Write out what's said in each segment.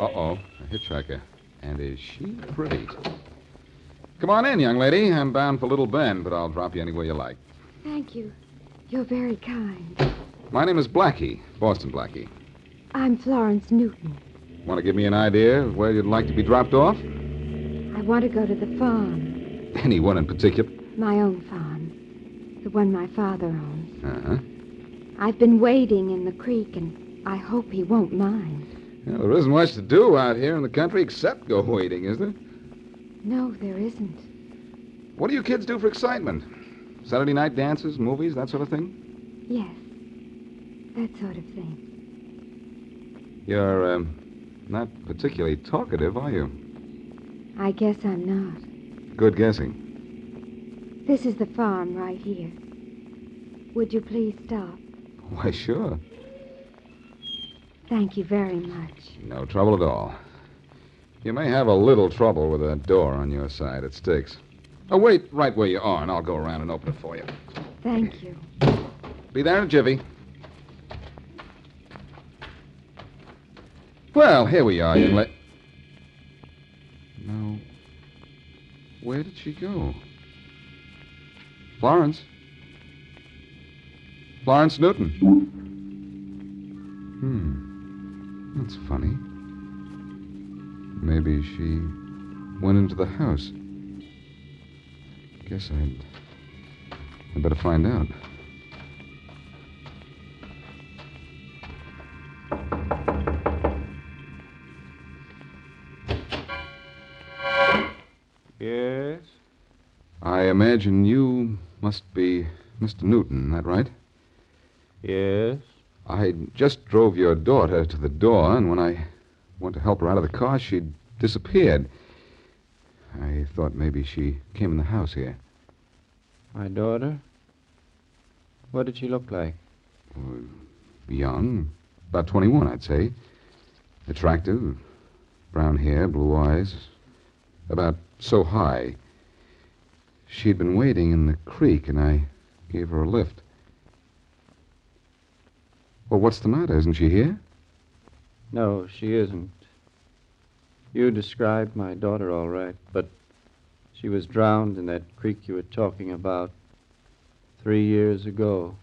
Uh-oh, a hitchhiker. And is she pretty? Come on in, young lady. I'm bound for Little Bend, but I'll drop you anywhere you like. Thank you. You're very kind. My name is Blackie, Boston Blackie. I'm Florence Newton. Want to give me an idea of where you'd like to be dropped off? I want to go to the farm, Anyone in particular? my own farm, the one my father owns. Uh-huh. I've been wading in the creek, and I hope he won't mind. Well, there isn't much to do out here in the country except go wading, is there? No, there isn't. What do you kids do for excitement? Saturday night dances, movies, that sort of thing? Yes, that sort of thing. You're, um, not particularly talkative, are you? I guess I'm not. Good guessing. This is the farm right here. Would you please stop? Why, sure. Thank you very much. No trouble at all. You may have a little trouble with that door on your side. It sticks. Oh, wait right where you are, and I'll go around and open it for you. Thank you. Be there in a jiffy. Well, here we are, young lady. Now, where did she go? Florence? Florence Newton. Hmm. That's funny. Maybe she went into the house. Guess I'd. I'd better find out. Yes? I imagine you must be Mr. Newton, that right? Yes? I just drove your daughter to the door, and when I went to help her out of the car, she'd disappeared. I thought maybe she came in the house here. My daughter? What did she look like? Uh, young, about 21, I'd say. Attractive, brown hair, blue eyes, about so high. She'd been waiting in the creek, and I gave her a lift. Well, what's the matter? Isn't she here? No, she isn't. You described my daughter all right, but she was drowned in that creek you were talking about three years ago.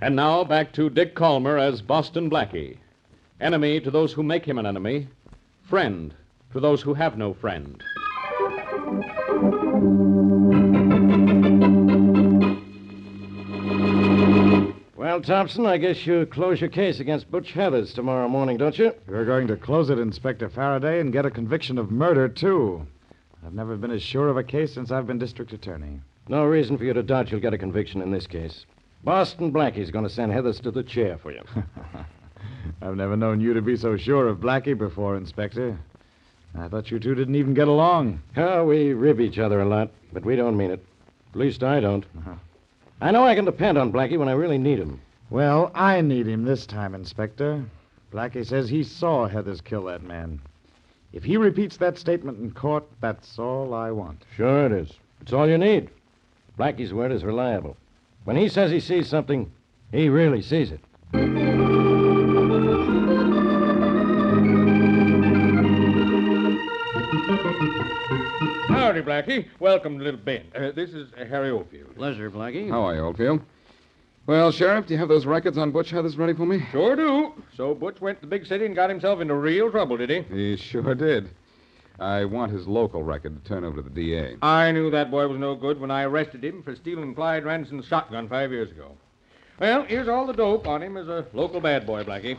And now back to Dick Kollmar as Boston Blackie. Enemy to those who make him an enemy, friend to those who have no friend. Thompson, I guess you close your case against Butch Heathers tomorrow morning, don't you? You're going to close it, Inspector Faraday, and get a conviction of murder, too. I've never been as sure of a case since I've been district attorney. No reason for you to doubt you'll get a conviction in this case. Boston Blackie's going to send Heathers to the chair for you. I've never known you to be so sure of Blackie before, Inspector. I thought you two didn't even get along. Oh, we rib each other a lot, but we don't mean it. At least I don't. Uh-huh. I know I can depend on Blackie when I really need him. Well, I need him this time, Inspector. Blackie says he saw Heathers kill that man. If he repeats that statement in court, that's all I want. Sure it is. It's all you need. Blackie's word is reliable. When he says he sees something, he really sees it. Howdy, Blackie. Welcome to Little Bend. Uh, this is uh, Harry Oldfield. Pleasure, Blackie. How are you, Oldfield? Well, Sheriff, do you have those records on Butch Heathers ready for me? Sure do. So Butch went to the big city and got himself into real trouble, did he? He sure did. I want his local record to turn over to the DA. I knew that boy was no good when I arrested him for stealing Clyde Ranson's shotgun five years ago. Well, here's all the dope on him as a local bad boy, Blackie.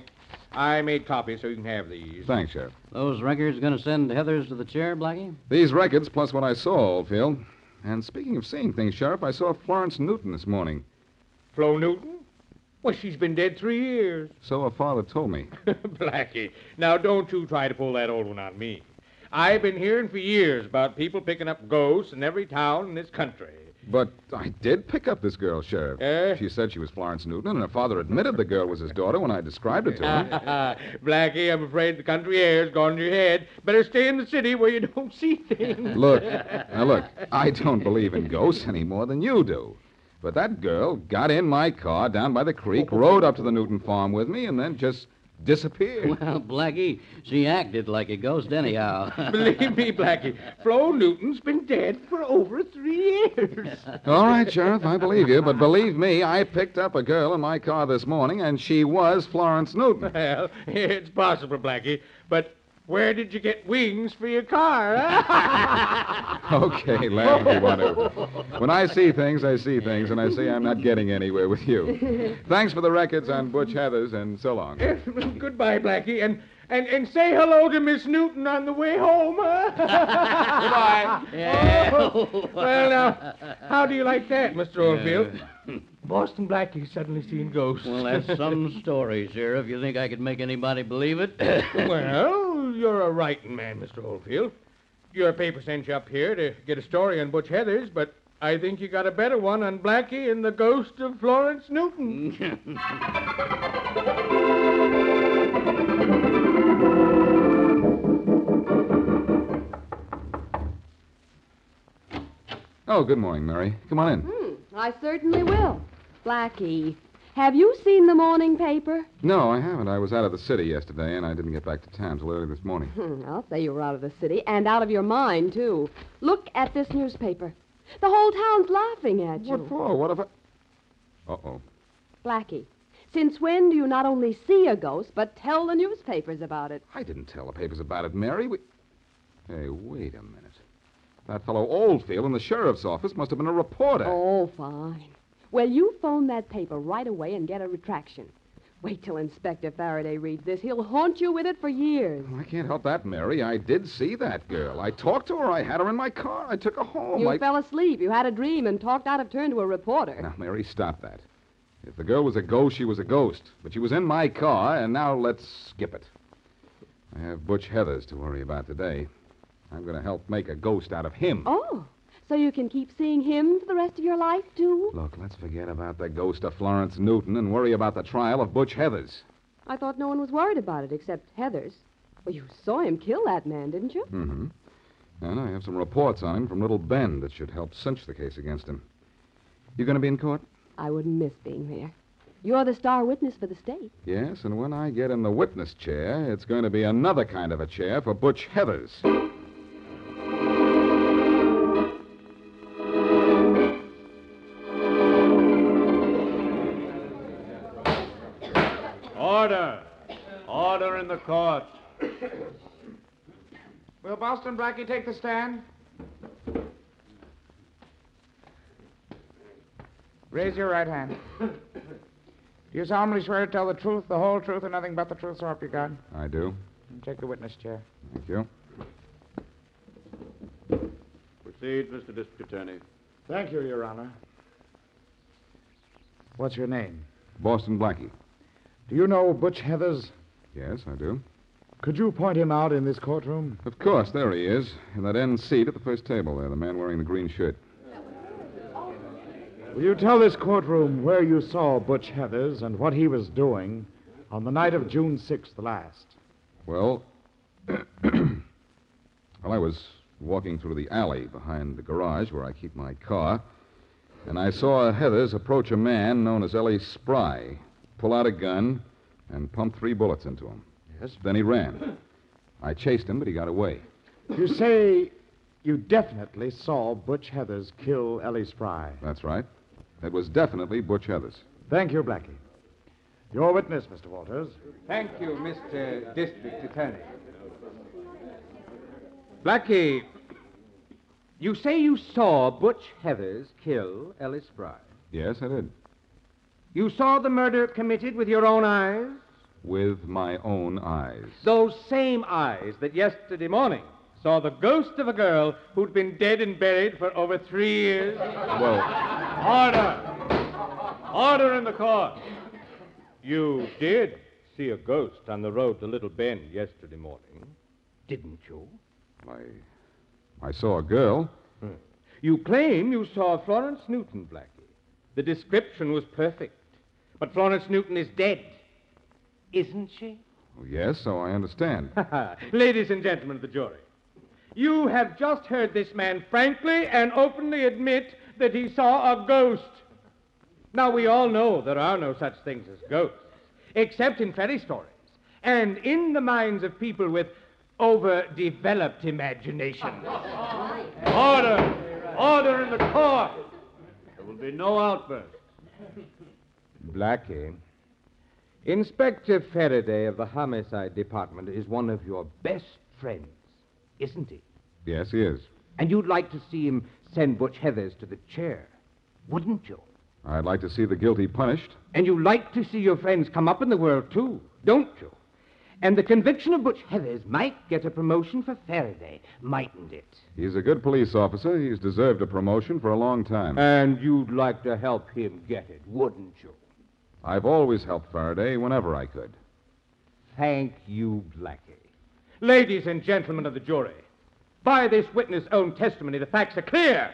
I made copies so you can have these. Thanks, Sheriff. Those records going to send Heathers to the chair, Blackie? These records, plus what I saw, Oldfield. And speaking of seeing things, Sheriff, I saw Florence Newton this morning. Flo Newton? Well, she's been dead three years. So her father told me. Blackie, now don't you try to pull that old one on me. I've been hearing for years about people picking up ghosts in every town in this country. But I did pick up this girl, Sheriff. Eh? She said she was Florence Newton, and her father admitted the girl was his daughter when I described it to him. Blackie, I'm afraid the country air's gone to your head. Better stay in the city where you don't see things. Look, now look, I don't believe in ghosts any more than you do. But that girl got in my car down by the creek, rode up to the Newton farm with me, and then just disappeared. Well, Blackie, she acted like a ghost anyhow. Believe me, Blackie, Flo Newton's been dead for over three years. All right, Sheriff, I believe you, but believe me, I picked up a girl in my car this morning, and she was Florence Newton. Well, it's possible, Blackie, but where did you get wings for your car? Okay, laugh if you want to. When I see things, I see things, and I see I'm not getting anywhere with you. Thanks for the records on Butch Heathers, and so long. Goodbye, Blackie, and and and say hello to Miss Newton on the way home. Huh? Goodbye. Yeah. Oh, well, now, how do you like that, Mr. Oldfield? Boston Blackie suddenly seeing ghosts. Well, that's some story, Sheriff. You think I could make anybody believe it? well, you're a writing man, Mr. Oldfield. Your paper sent you up here to get a story on Butch Heathers, but I think you got a better one on Blackie and the ghost of Florence Newton. Oh, good morning, Mary. Come on in. Hmm, I certainly will. Blackie, have you seen the morning paper? No, I haven't. I was out of the city yesterday, and I didn't get back to town till early this morning. I'll say you were out of the city and out of your mind, too. Look at this newspaper. The whole town's laughing at you. What for? What if I... Uh-oh. Blackie, since when do you not only see a ghost, but tell the newspapers about it? I didn't tell the papers about it, Mary. We... Hey, wait a minute. That fellow Oldfield in the sheriff's office must have been a reporter. Oh, fine. Well, you phone that paper right away and get a retraction. Wait till Inspector Faraday reads this. He'll haunt you with it for years. Oh, I can't help that, Mary. I did see that girl. I talked to her. I had her in my car. I took her home. you I... fell asleep. You had a dream and talked out of turn to a reporter. Now, Mary, stop that. If the girl was a ghost, she was a ghost. But she was in my car, and now let's skip it. I have Butch Heathers to worry about today. I'm going to help make a ghost out of him. Oh, so you can keep seeing him for the rest of your life, too? Look, let's forget about the ghost of Florence Newton and worry about the trial of Butch Heathers. I thought no one was worried about it except Heathers. Well, you saw him kill that man, didn't you? Mm-hmm. And I have some reports on him from Little Bend that should help cinch the case against him. You going to be in court? I wouldn't miss being there. You're the star witness for the state. Yes, and when I get in the witness chair, it's going to be another kind of a chair for Butch Heathers. Will Boston Blackie take the stand? Raise your right hand. Do you solemnly swear to tell the truth, the whole truth, and nothing but the truth, so help you God? I do. Take the witness chair. Thank you. Proceed, Mr. District Attorney. Thank you, Your Honor. What's your name? Boston Blackie. Do you know Butch Heathers? Yes, I do. Could you point him out in this courtroom? Of course, there he is, in that end seat at the first table there, the man wearing the green shirt. Will you tell this courtroom where you saw Butch Heathers and what he was doing on the night of June 6th last? Well, well, I was walking through the alley behind the garage where I keep my car, and I saw Heathers approach a man known as Ellie Spry, pull out a gun, and pump three bullets into him. Yes. Then he ran. I chased him, but he got away. You say you definitely saw Butch Heathers kill Ellie Spry. That's right. It was definitely Butch Heathers. Thank you, Blackie. Your witness, Mr. Walters. Thank you, Mr. District Attorney. Blackie, you say you saw Butch Heathers kill Ellie Spry. Yes, I did. You saw the murder committed with your own eyes? With my own eyes. Those same eyes that yesterday morning saw the ghost of a girl who'd been dead and buried for over three years? Well, Order! Order in the court. You did see a ghost on the road to Little Bend yesterday morning, didn't you? I, I saw a girl. Hmm. You claim you saw Florence Newton, Blackie. The description was perfect. But Florence Newton is dead. Isn't she? Oh, yes, so I understand. Ladies and gentlemen of the jury, you have just heard this man frankly and openly admit that he saw a ghost. Now, we all know there are no such things as ghosts, except in fairy stories and in the minds of people with overdeveloped imaginations. Order! Order in the court! There will be no outburst. Blackie, Inspector Faraday of the Homicide Department is one of your best friends, isn't he? Yes, he is. And you'd like to see him send Butch Heathers to the chair, wouldn't you? I'd like to see the guilty punished. And you like to see your friends come up in the world, too, don't you? And the conviction of Butch Heathers might get a promotion for Faraday, mightn't it? He's a good police officer. He's deserved a promotion for a long time. And you'd like to help him get it, wouldn't you? I've always helped Faraday whenever I could. Thank you, Blackie. Ladies and gentlemen of the jury, by this witness' own testimony, the facts are clear.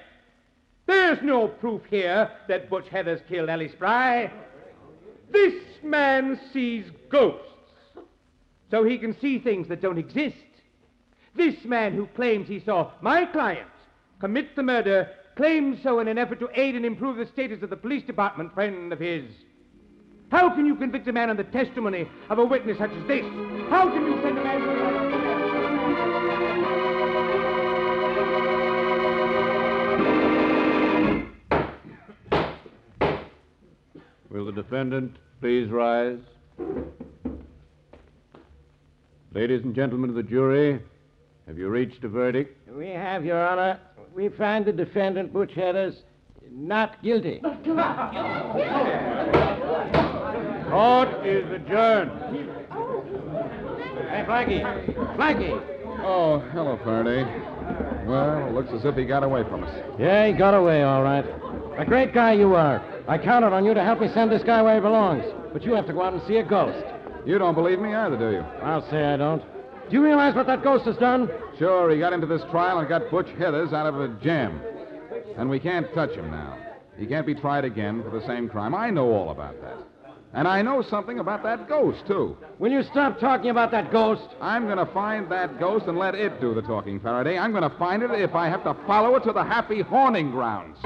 There's no proof here that Butch Heathers killed Ellie Spry. This man sees ghosts, so he can see things that don't exist. This man who claims he saw my client commit the murder claims so in an effort to aid and improve the status of the police department friend of his. How can you convict a man on the testimony of a witness such as this? How can you send a man to... Will the defendant please rise? Ladies and gentlemen of the jury, have you reached a verdict? We have, Your Honor. We find the defendant, Butch Heathers, not guilty. Court is adjourned. Hey, Blackie. Blackie. Oh, hello, Faraday. Well, it looks as if he got away from us. Yeah, he got away, all right. A great guy you are. I counted on you to help me send this guy where he belongs. But you have to go out and see a ghost. You don't believe me either, do you? I'll say I don't. Do you realize what that ghost has done? Sure, he got into this trial and got Butch Heathers out of a jam. And we can't touch him now. He can't be tried again for the same crime. I know all about that. And I know something about that ghost, too. Will you stop talking about that ghost? I'm going to find that ghost and let it do the talking, Faraday. I'm going to find it if I have to follow it to the happy horning grounds.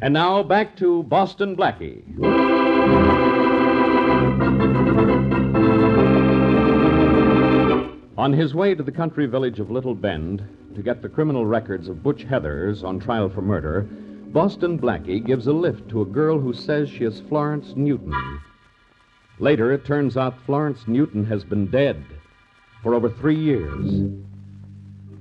And now back to Boston Blackie. On his way to the country village of Little Bend to get the criminal records of Butch Heathers on trial for murder, Boston Blackie gives a lift to a girl who says she is Florence Newton. Later, it turns out Florence Newton has been dead for over three years.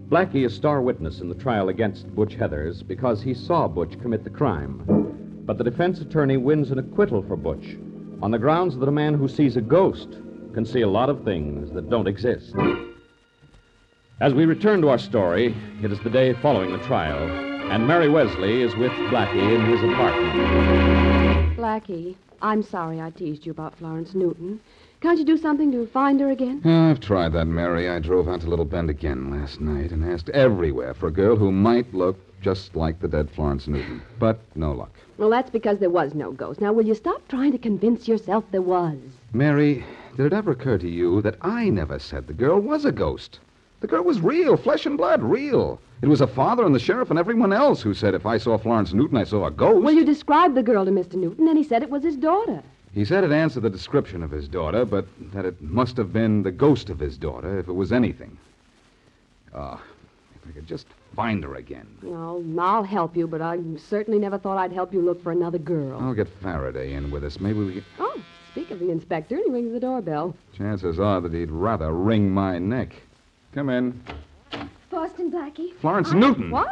Blackie is star witness in the trial against Butch Heathers because he saw Butch commit the crime. But the defense attorney wins an acquittal for Butch on the grounds that a man who sees a ghost can see a lot of things that don't exist. As we return to our story, it is the day following the trial, and Mary Wesley is with Blackie in his apartment. Blackie, I'm sorry I teased you about Florence Newton. Can't you do something to find her again? Ah, I've tried that, Mary. I drove out to Little Bend again last night and asked everywhere for a girl who might look just like the dead Florence Newton. But no luck. Well, that's because there was no ghost. Now, will you stop trying to convince yourself there was? Mary, did it ever occur to you that I never said the girl was a ghost? The girl was real, flesh and blood, real. It was her father and the sheriff and everyone else who said if I saw Florence Newton, I saw a ghost. Well, you described the girl to Mr. Newton, and he said it was his daughter. He said it answered the description of his daughter, but that it must have been the ghost of his daughter if it was anything. Ah, if I could just find her again. Well, I'll help you, but I certainly never thought I'd help you look for another girl. I'll get Faraday in with us. Maybe we could. Oh, speak of the inspector, and he rings the doorbell. Chances are that he'd rather wring my neck. Come in. Boston Blackie. Florence Newton. What?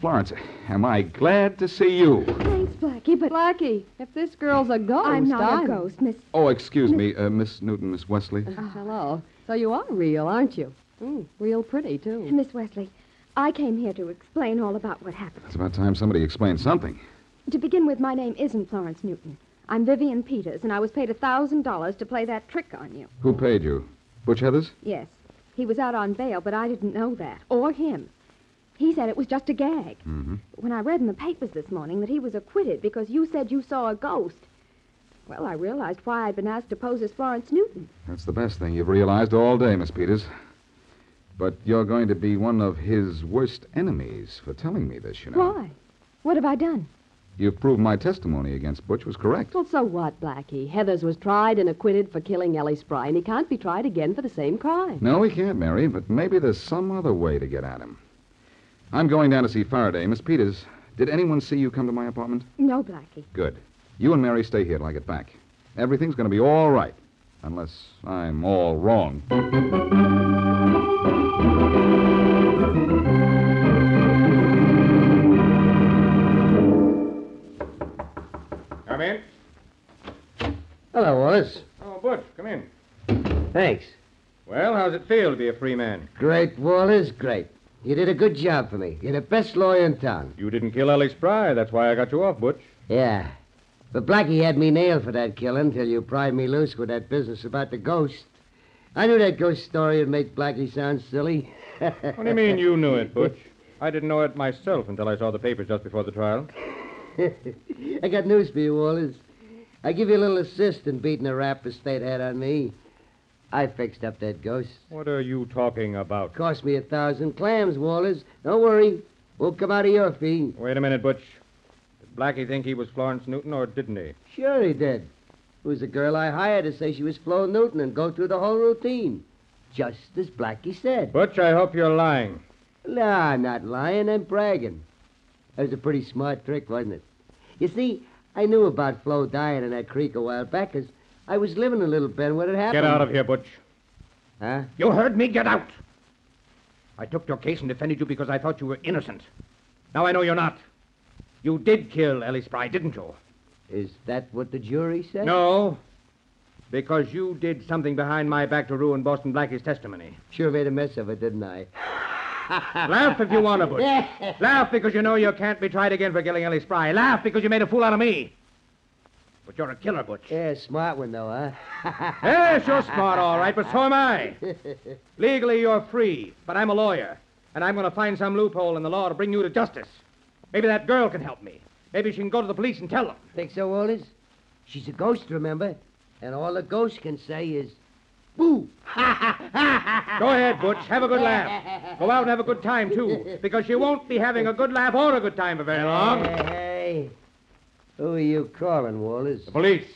Florence, am I glad to see you? Thanks, Blackie, but Blackie, if this girl's a ghost, I'm not I'm... a ghost, Miss. Oh, excuse me, uh, Miss Newton, Miss Wesley. Uh, hello. So you are real, aren't you? Mm, real pretty, too. Miss Wesley, I came here to explain all about what happened. It's about time somebody explained something. To begin with, my name isn't Florence Newton. I'm Vivian Peters, and I was paid a thousand dollars to play that trick on you. Who paid you? Butch Heathers? Yes. He was out on bail, but I didn't know that. Or him. He said it was just a gag. Mm-hmm. When I read in the papers this morning that he was acquitted because you said you saw a ghost, well, I realized why I'd been asked to pose as Florence Newton. That's the best thing you've realized all day, Miss Peters. But you're going to be one of his worst enemies for telling me this, you know. Why? What have I done? You've proved my testimony against Butch was correct. Well, so what, Blackie? Heathers was tried and acquitted for killing Ellie Spry, and he can't be tried again for the same crime. No, he can't, Mary, but maybe there's some other way to get at him. I'm going down to see Faraday. Miss Peters, did anyone see you come to my apartment? No, Blackie. Good. You and Mary stay here till I get back. Everything's going to be all right, unless I'm all wrong. Wallace. Oh, Butch, come in. Thanks. Well, how's it feel to be a free man? Great, Wallace, great. You did a good job for me. You're the best lawyer in town. You didn't kill Ellie Spry. That's why I got you off, Butch. Yeah. But Blackie had me nailed for that killing till you pried me loose with that business about the ghost. I knew that ghost story would make Blackie sound silly. What do you mean you knew it, Butch? I didn't know it myself until I saw the papers just before the trial. I got news for you, Wallace. I give you a little assist in beating the rap the state had on me. I fixed up that ghost. What are you talking about? Cost me a thousand clams, Wallace. Don't worry. Won't come out of your fee. Wait a minute, Butch. Did Blackie think he was Florence Newton, or didn't he? Sure he did. It was the girl I hired to say she was Flo Newton and go through the whole routine. Just as Blackie said. Butch, I hope you're lying. No, I'm not lying. I'm bragging. That was a pretty smart trick, wasn't it? You see, I knew about Flo dying in that creek a while back 'cause I was living in Little Bend when it happened. Get out of here, Butch. Huh? You heard me. Get out. I took your case and defended you because I thought you were innocent. Now I know you're not. You did kill Ellie Spry, didn't you? Is that what the jury said? No. Because you did something behind my back to ruin Boston Blackie's testimony. Sure made a mess of it, didn't I? Laugh if you want to, Butch. Laugh because you know you can't be tried again for killing Ellie Spry. Laugh because you made a fool out of me. But you're a killer, Butch. Yeah, smart one, though, huh? yes, you're smart, all right, but so am I. Legally, you're free, but I'm a lawyer, and I'm going to find some loophole in the law to bring you to justice. Maybe that girl can help me. Maybe she can go to the police and tell them. Think so, Wallace? She's a ghost, remember? And all a ghost can say is, boo. Go ahead, Butch. Have a good laugh. Go out and have a good time, too, because you won't be having a good laugh or a good time for very long. Hey, who are you calling, Wallace? The police.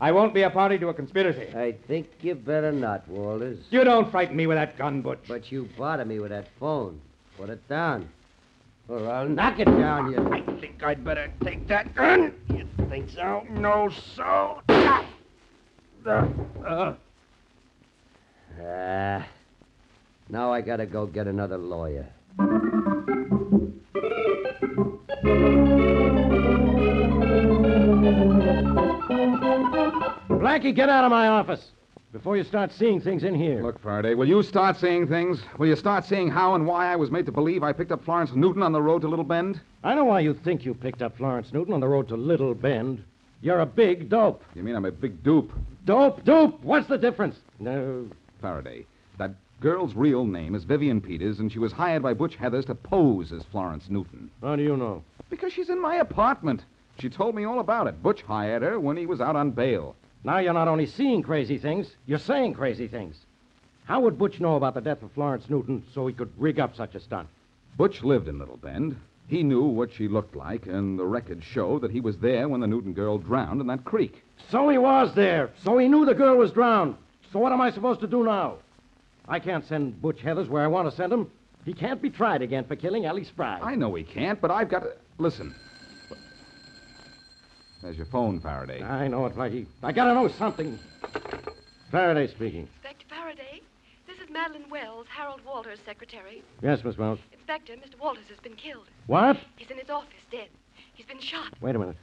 I won't be a party to a conspiracy. I think you better not, Wallace. You don't frighten me with that gun, Butch. But you bother me with that phone. Put it down. Or I'll knock it down, you. I think I'd better take that gun. You think so? No, so. Uh, uh. Ah. Now I gotta go get another lawyer. Blackie, get out of my office before you start seeing things in here. Look, Faraday, will you start seeing things? Will you start seeing how and why I was made to believe I picked up Florence Newton on the road to Little Bend? I know why you think you picked up Florence Newton on the road to Little Bend. You're a big dope. You mean I'm a big dupe? Dope, dupe. What's the difference? No. Faraday, that girl's real name is Vivian Peters, and she was hired by Butch Heathers to pose as Florence Newton. How do you know? Because she's in my apartment. She told me all about it. Butch hired her when he was out on bail. Now you're not only seeing crazy things, you're saying crazy things. How would Butch know about the death of Florence Newton so he could rig up such a stunt? Butch lived in Little Bend. He knew what she looked like, and the records show that he was there when the Newton girl drowned in that creek. So he was there. So he knew the girl was drowned. So what am I supposed to do now? I can't send Butch Heathers where I want to send him. He can't be tried again for killing Ellie Spry. I know he can't, but I've got to. Listen. There's your phone, Faraday. I know it, Blackie. I gotta know something. Faraday speaking. Inspector Faraday, this is Madeline Wells, Harold Walters' secretary. Yes, Miss Wells. Inspector, Mr. Walters has been killed. What? He's in his office, dead. He's been shot. Wait a minute.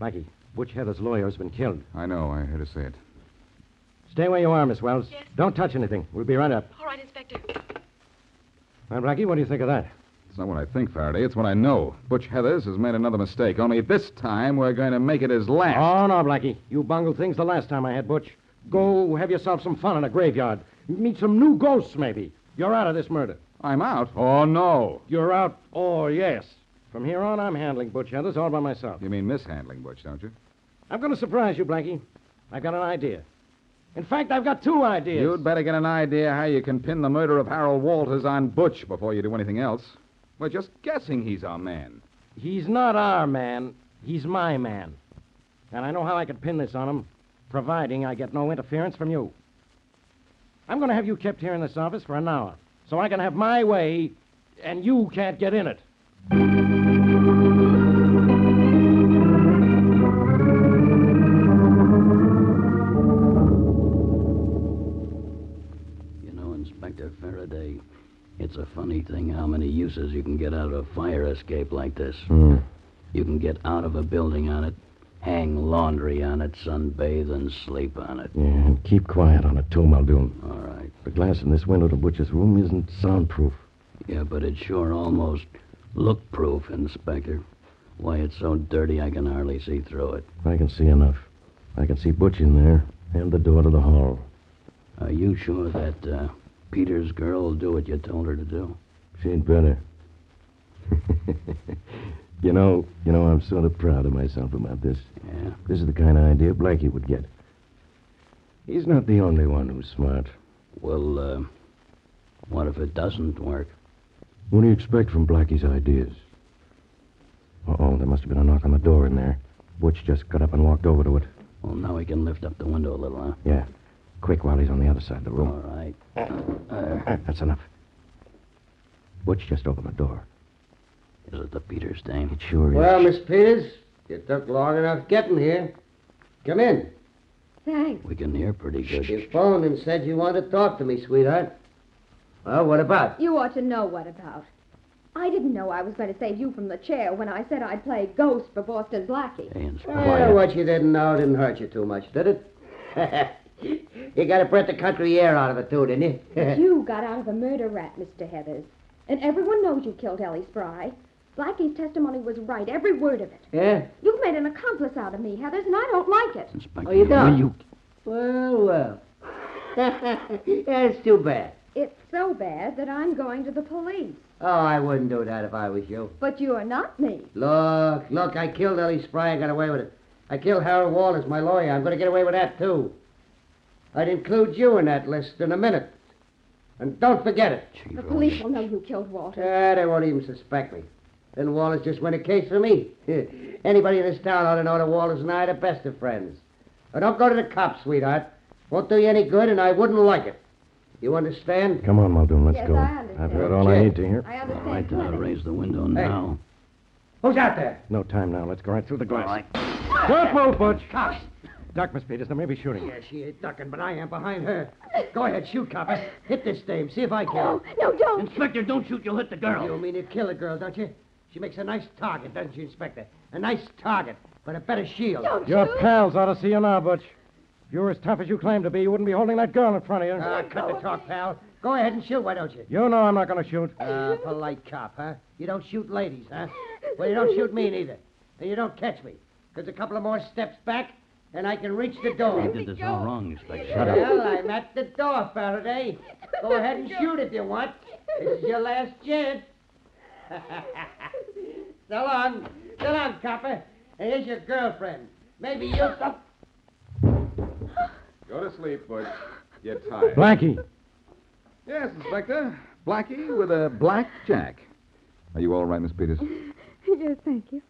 Blackie, Butch Heather's lawyer has been killed. I know. I heard her say it. Stay where you are, Miss Wells. Yes. Don't touch anything. We'll be right up. All right, Inspector. Well, Blackie, what do you think of that? It's not what I think, Faraday. It's what I know. Butch Heathers has made another mistake. Only this time we're going to make it his last. Oh, no, Blackie. You bungled things the last time I had Butch. Go have yourself some fun in a graveyard. Meet some new ghosts, maybe. You're out of this murder. I'm out? Oh, no. You're out? Oh, yes. From here on, I'm handling Butch Heathers all by myself. You mean mishandling Butch, don't you? I'm going to surprise you, Blackie. I've got an idea. In fact, I've got two ideas. You'd better get an idea how you can pin the murder of Harold Walters on Butch before you do anything else. We're just guessing he's our man. He's not our man. He's my man. And I know how I could pin this on him, providing I get no interference from you. I'm going to have you kept here in this office for an hour, so I can have my way, and you can't get in it. It's a funny thing how many uses you can get out of a fire escape like this. Hmm. You can get out of a building on it, hang laundry on it, sunbathe, and sleep on it. Yeah, and keep quiet on it, too, Muldoon. All right. The glass in this window to Butch's room isn't soundproof. Yeah, but it's sure almost look proof, Inspector. Why, it's so dirty I can hardly see through it. I can see enough. I can see Butch in there, and the door to the hall. Are you sure that uh, Peter's girl will do what you told her to do? She'd better. you know, you know, I'm sort of proud of myself about this. Yeah. This is the kind of idea Blackie would get. He's not the only one who's smart. Well, uh, what if it doesn't work? What do you expect from Blackie's ideas? Uh-oh, there must have been a knock on the door in there. Butch just got up and walked over to it. Well, now we can lift up the window a little, huh? Yeah. Quick while he's on the other side of the room. All right. Uh, That's enough. Butch just opened the door. Is it the Peters thing? It sure is. Well, Miss Peters, you took long enough getting here. Come in. Thanks. We can hear pretty good. You phoned and said you wanted to talk to me, sweetheart. Well, what about? You ought to know what about. I didn't know I was going to save you from the chair when I said I'd play ghost for Boston Blackie. Hey, Well, what you didn't know didn't hurt you too much, did it? you got to breath the country air out of it, too, didn't you? you got out of the murder rap, Mr. Heathers. And everyone knows you killed Ellie Spry. Blackie's testimony was right, every word of it. yeah? You've made an accomplice out of me, Heathers, and I don't like it. Inspector, Oh, you don't? will you- Well, well. That's too bad. It's so bad that I'm going to the police. Oh, I wouldn't do that if I was you. But you're not me. Look, look, I killed Ellie Spry. I got away with it. I killed Harold Walters, my lawyer. I'm going to get away with that, too. I'd include you in that list in a minute. And don't forget it. The police will know you killed Walter. Yeah, they won't even suspect me. Then Walters just win a case for me. Anybody in this town ought to know that Walters and I are the best of friends. Now, don't go to the cops, sweetheart. Won't do you any good, and I wouldn't like it. You understand? Come on, Muldoon, let's Yes, go. I understand. I've heard all I need to hear. I All understand. right, uh, plenty. raise the window Hey. now. Who's out there? No time now. Let's go right through the glass. All right. Don't move, Butch. Cops. Duck, Miss Peters. There may be shooting. Yeah, she ain't ducking, but I am behind her. Go ahead, shoot, copper. Hit this dame. See if I can. No, no, don't. Inspector, don't shoot. You'll hit the girl. You mean to kill a girl, don't you? She makes a nice target, doesn't she, Inspector? A nice target, but a better shield. Don't Your pals ought to see you now, Butch. If you were as tough as you claim to be, you wouldn't be holding that girl in front of you. Ah, cut the talk, pal. Go ahead and shoot, why don't you? You know I'm not going to shoot. Ah, polite cop, huh? You don't shoot ladies, huh? Well, you don't shoot me neither. And you don't catch me. Because a couple of more steps back, and I can reach the door. You did this all wrong, Inspector. Shut up. Well, I'm at the door, Faraday. Go ahead and shoot if you want. This is your last chance. so long. So long, copper. And here's your girlfriend. Maybe you'll... Stop. Go to sleep, Butch. Get tired. Blackie. Yes, Inspector. Blackie with a black jack. Are you all right, Miss Peters? yes, thank you.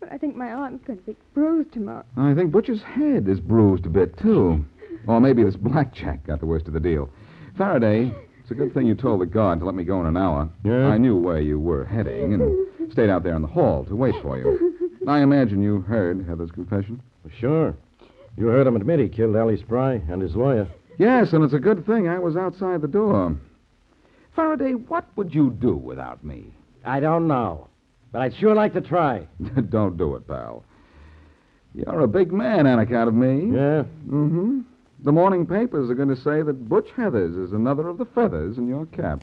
But I think my arm's going to be bruised tomorrow. I think Butcher's head is bruised a bit, too. Or maybe this blackjack got the worst of the deal. Faraday, it's a good thing you told the guard to let me go in an hour. Yeah? I knew where you were heading and stayed out there in the hall to wait for you. I imagine you heard Heather's confession. Sure. You heard him admit he killed Ellie Spry and his lawyer. Yes, and it's a good thing I was outside the door. Faraday, what would you do without me? I don't know. But I'd sure like to try. Don't do it, pal. You're a big man on account of me. Yeah? Mm-hmm. The morning papers are going to say that Butch Heathers is another of the feathers in your cap.